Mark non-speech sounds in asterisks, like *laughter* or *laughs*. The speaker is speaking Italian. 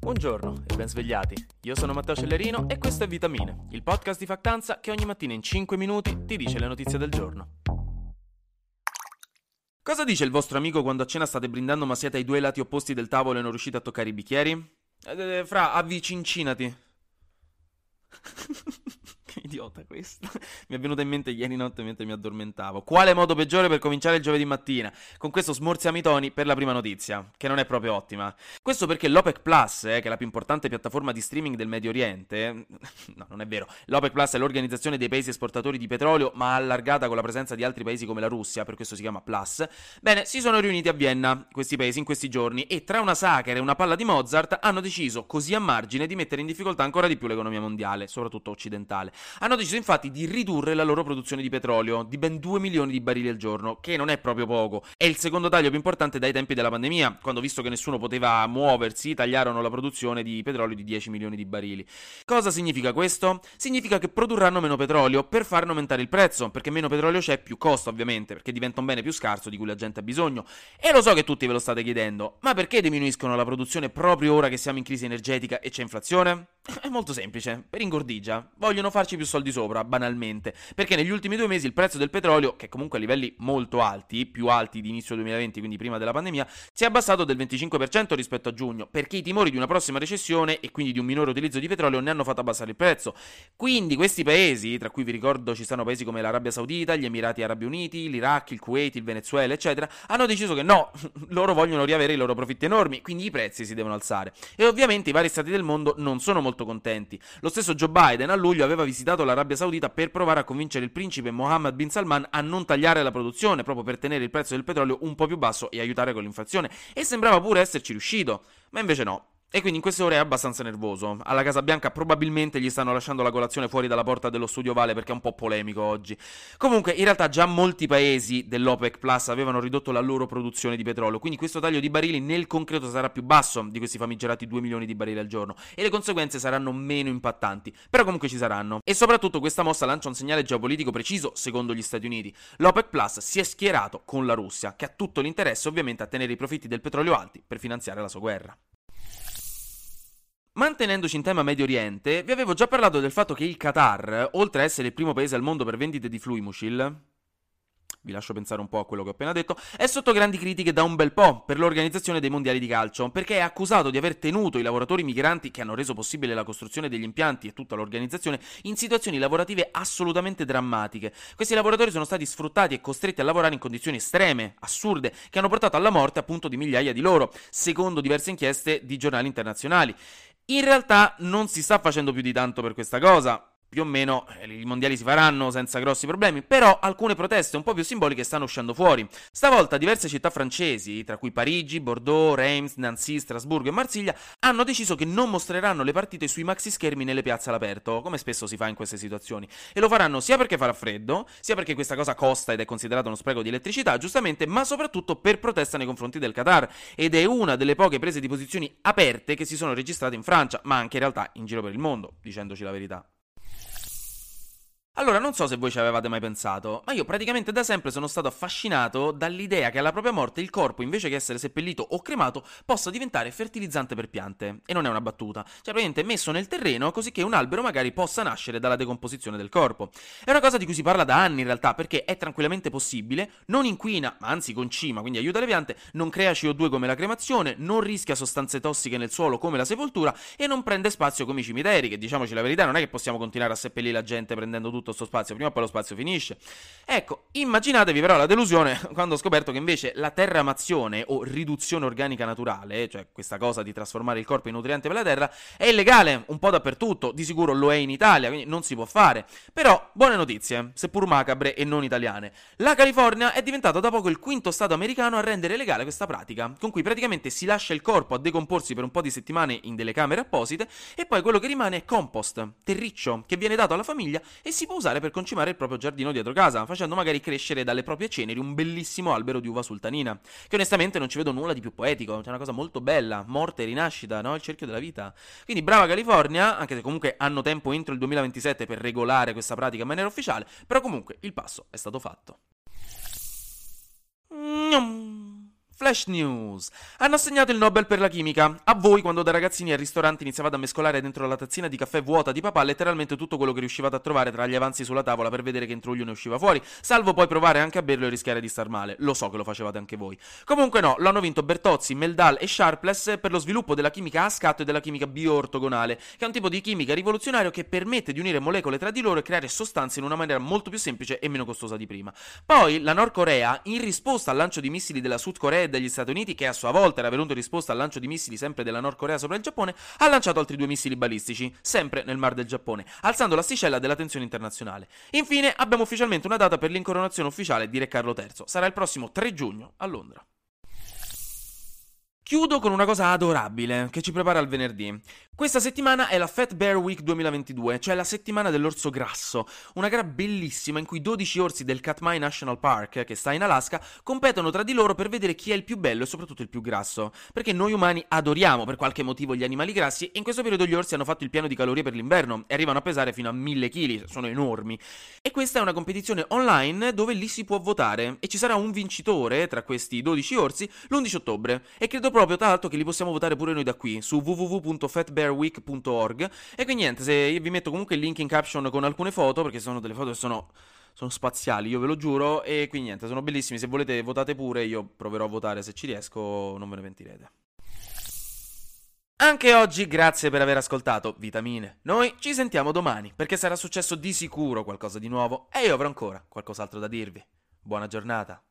Buongiorno e ben svegliati. Io sono Matteo Cellerino e questo è Vitamine, il podcast di Factanza che ogni mattina in 5 minuti ti dice le notizie del giorno. Cosa dice il vostro amico quando a cena state brindando ma siete ai due lati opposti del tavolo e non riuscite a toccare i bicchieri? Eh, fra, avvicincinati. *laughs* *laughs* Idiota questo. *laughs* mi è venuta in mente ieri notte mentre mi addormentavo. Quale modo peggiore per cominciare il giovedì mattina? Con questo smorziamo i toni per la prima notizia, che non è proprio ottima. Questo perché l'OPEC Plus, eh, che è la più importante piattaforma di streaming del Medio Oriente, *laughs* no, non è vero. L'OPEC Plus è l'organizzazione dei paesi esportatori di petrolio, ma allargata con la presenza di altri paesi come la Russia, per questo si chiama Plus. Bene, si sono riuniti a Vienna, questi paesi, in questi giorni, e tra una sacra e una palla di Mozart hanno deciso, così a margine, di mettere in difficoltà ancora di più l'economia mondiale, soprattutto occidentale. Hanno deciso infatti di ridurre la loro produzione di petrolio di ben 2 milioni di barili al giorno, che non è proprio poco. È il secondo taglio più importante dai tempi della pandemia, quando visto che nessuno poteva muoversi, tagliarono la produzione di petrolio di 10 milioni di barili. Cosa significa questo? Significa che produrranno meno petrolio per farne aumentare il prezzo, perché meno petrolio c'è, più costo ovviamente, perché diventa un bene più scarso di cui la gente ha bisogno. E lo so che tutti ve lo state chiedendo, ma perché diminuiscono la produzione proprio ora che siamo in crisi energetica e c'è inflazione? *laughs* È molto semplice, per ingordigia. Vogliono farci più soldi sopra, banalmente. Perché negli ultimi due mesi il prezzo del petrolio, che comunque a livelli molto alti, più alti di inizio 2020, quindi prima della pandemia, si è abbassato del 25% rispetto a giugno, perché i timori di una prossima recessione e quindi di un minore utilizzo di petrolio ne hanno fatto abbassare il prezzo. Quindi questi paesi, tra cui vi ricordo ci stanno paesi come l'Arabia Saudita, gli Emirati Arabi Uniti, l'Iraq, il Kuwait, il Venezuela, eccetera, hanno deciso che no, *laughs* loro vogliono riavere i loro profitti enormi, quindi i prezzi si devono alzare. E ovviamente i vari stati del mondo non sono molto contenti. Lo stesso Joe Biden a luglio aveva visitato l'Arabia Saudita per provare a convincere il principe Mohammed bin Salman a non tagliare la produzione, proprio per tenere il prezzo del petrolio un po' più basso e aiutare con l'inflazione. E sembrava pure esserci riuscito, ma invece no. E quindi in queste ore è abbastanza nervoso. Alla Casa Bianca probabilmente gli stanno lasciando la colazione fuori dalla porta dello studio Vale perché è un po' polemico oggi. Comunque, in realtà già molti paesi dell'OPEC Plus avevano ridotto la loro produzione di petrolio, quindi questo taglio di barili nel concreto sarà più basso di questi famigerati 2 milioni di barili al giorno e le conseguenze saranno meno impattanti. Però comunque ci saranno. E soprattutto questa mossa lancia un segnale geopolitico preciso secondo gli Stati Uniti. L'OPEC Plus si è schierato con la Russia, che ha tutto l'interesse ovviamente a tenere i profitti del petrolio alti per finanziare la sua guerra. Mantenendoci in tema Medio Oriente, vi avevo già parlato del fatto che il Qatar, oltre a essere il primo paese al mondo per vendite di Fluimucil, vi lascio pensare un po' a quello che ho appena detto, è sotto grandi critiche da un bel po' per l'organizzazione dei mondiali di calcio, perché è accusato di aver tenuto i lavoratori migranti che hanno reso possibile la costruzione degli impianti e tutta l'organizzazione in situazioni lavorative assolutamente drammatiche. Questi lavoratori sono stati sfruttati e costretti a lavorare in condizioni estreme, assurde, che hanno portato alla morte appunto di migliaia di loro, secondo diverse inchieste di giornali internazionali. In realtà non si sta facendo più di tanto per questa cosa più o meno eh, i mondiali si faranno senza grossi problemi, però alcune proteste un po' più simboliche stanno uscendo fuori. Stavolta diverse città francesi, tra cui Parigi, Bordeaux, Reims, Nancy, Strasburgo e Marsiglia, hanno deciso che non mostreranno le partite sui maxi schermi nelle piazze all'aperto, come spesso si fa in queste situazioni, e lo faranno sia perché farà freddo, sia perché questa cosa costa ed è considerato uno spreco di elettricità, giustamente, ma soprattutto per protesta nei confronti del Qatar, ed è una delle poche prese di posizioni aperte che si sono registrate in Francia, ma anche in realtà in giro per il mondo, dicendoci la verità. Allora, non so se voi ci avevate mai pensato, ma io praticamente da sempre sono stato affascinato dall'idea che alla propria morte il corpo, invece che essere seppellito o cremato, possa diventare fertilizzante per piante. E non è una battuta. Cioè, praticamente messo nel terreno così che un albero magari possa nascere dalla decomposizione del corpo. È una cosa di cui si parla da anni in realtà, perché è tranquillamente possibile, non inquina, ma anzi concima, quindi aiuta le piante, non crea CO2 come la cremazione, non rischia sostanze tossiche nel suolo come la sepoltura e non prende spazio come i cimiteri, che diciamoci la verità, non è che possiamo continuare a seppellire la gente prendendo tutto tutto sto spazio, prima o poi lo spazio finisce. Ecco, immaginatevi però la delusione *laughs* quando ho scoperto che invece la terramazione o riduzione organica naturale, cioè questa cosa di trasformare il corpo in nutriente per la terra, è illegale un po' dappertutto, di sicuro lo è in Italia, quindi non si può fare. Però, buone notizie, seppur macabre e non italiane. La California è diventata da poco il quinto stato americano a rendere legale questa pratica, con cui praticamente si lascia il corpo a decomporsi per un po' di settimane in delle camere apposite e poi quello che rimane è compost, terriccio, che viene dato alla famiglia e si può usare per concimare il proprio giardino dietro casa, facendo magari crescere dalle proprie ceneri un bellissimo albero di uva sultanina. Che onestamente non ci vedo nulla di più poetico, c'è una cosa molto bella, morte e rinascita, no? Il cerchio della vita. Quindi brava California, anche se comunque hanno tempo entro il 2027 per regolare questa pratica in maniera ufficiale, però comunque il passo è stato fatto. Flash News. Hanno assegnato il Nobel per la chimica. A voi, quando da ragazzini al ristorante iniziavate a mescolare dentro la tazzina di caffè vuota di papà letteralmente tutto quello che riuscivate a trovare tra gli avanzi sulla tavola per vedere che intruglio ne usciva fuori, salvo poi provare anche a berlo e rischiare di star male. Lo so che lo facevate anche voi. Comunque no, lo hanno vinto Bertozzi, Meldal e Sharpless per lo sviluppo della chimica a scatto e della chimica bioortogonale, che è un tipo di chimica rivoluzionario che permette di unire molecole tra di loro e creare sostanze in una maniera molto più semplice e meno costosa di prima. Poi la Nord Corea, in risposta al lancio di missili della Sud Corea e degli Stati Uniti, che a sua volta era venuto in risposta al lancio di missili sempre della Nord Corea sopra il Giappone, ha lanciato altri due missili balistici, sempre nel Mar del Giappone, alzando l'asticella della tensione internazionale. Infine abbiamo ufficialmente una data per l'incoronazione ufficiale di Re Carlo III. Sarà il prossimo 3 giugno a Londra. Chiudo con una cosa adorabile che ci prepara al venerdì. Questa settimana è la Fat Bear Week 2022, cioè la settimana dell'orso grasso, una gara bellissima in cui 12 orsi del Katmai National Park, che sta in Alaska, competono tra di loro per vedere chi è il più bello e soprattutto il più grasso. Perché noi umani adoriamo per qualche motivo gli animali grassi e in questo periodo gli orsi hanno fatto il piano di calorie per l'inverno e arrivano a pesare fino a 1000 kg, sono enormi. E questa è una competizione online dove lì si può votare e ci sarà un vincitore tra questi 12 orsi l'11 ottobre e credo proprio l'altro che li possiamo votare pure noi da qui su www.fatbear fairweek.org. E quindi niente, se vi metto comunque il link in caption con alcune foto, perché sono delle foto che sono sono spaziali, io ve lo giuro, e quindi niente, sono bellissimi, se volete votate pure, io proverò a votare se ci riesco, non ve ne pentirete. Anche oggi grazie per aver ascoltato Vitamine. Noi ci sentiamo domani, perché sarà successo di sicuro qualcosa di nuovo e io avrò ancora qualcos'altro da dirvi. Buona giornata.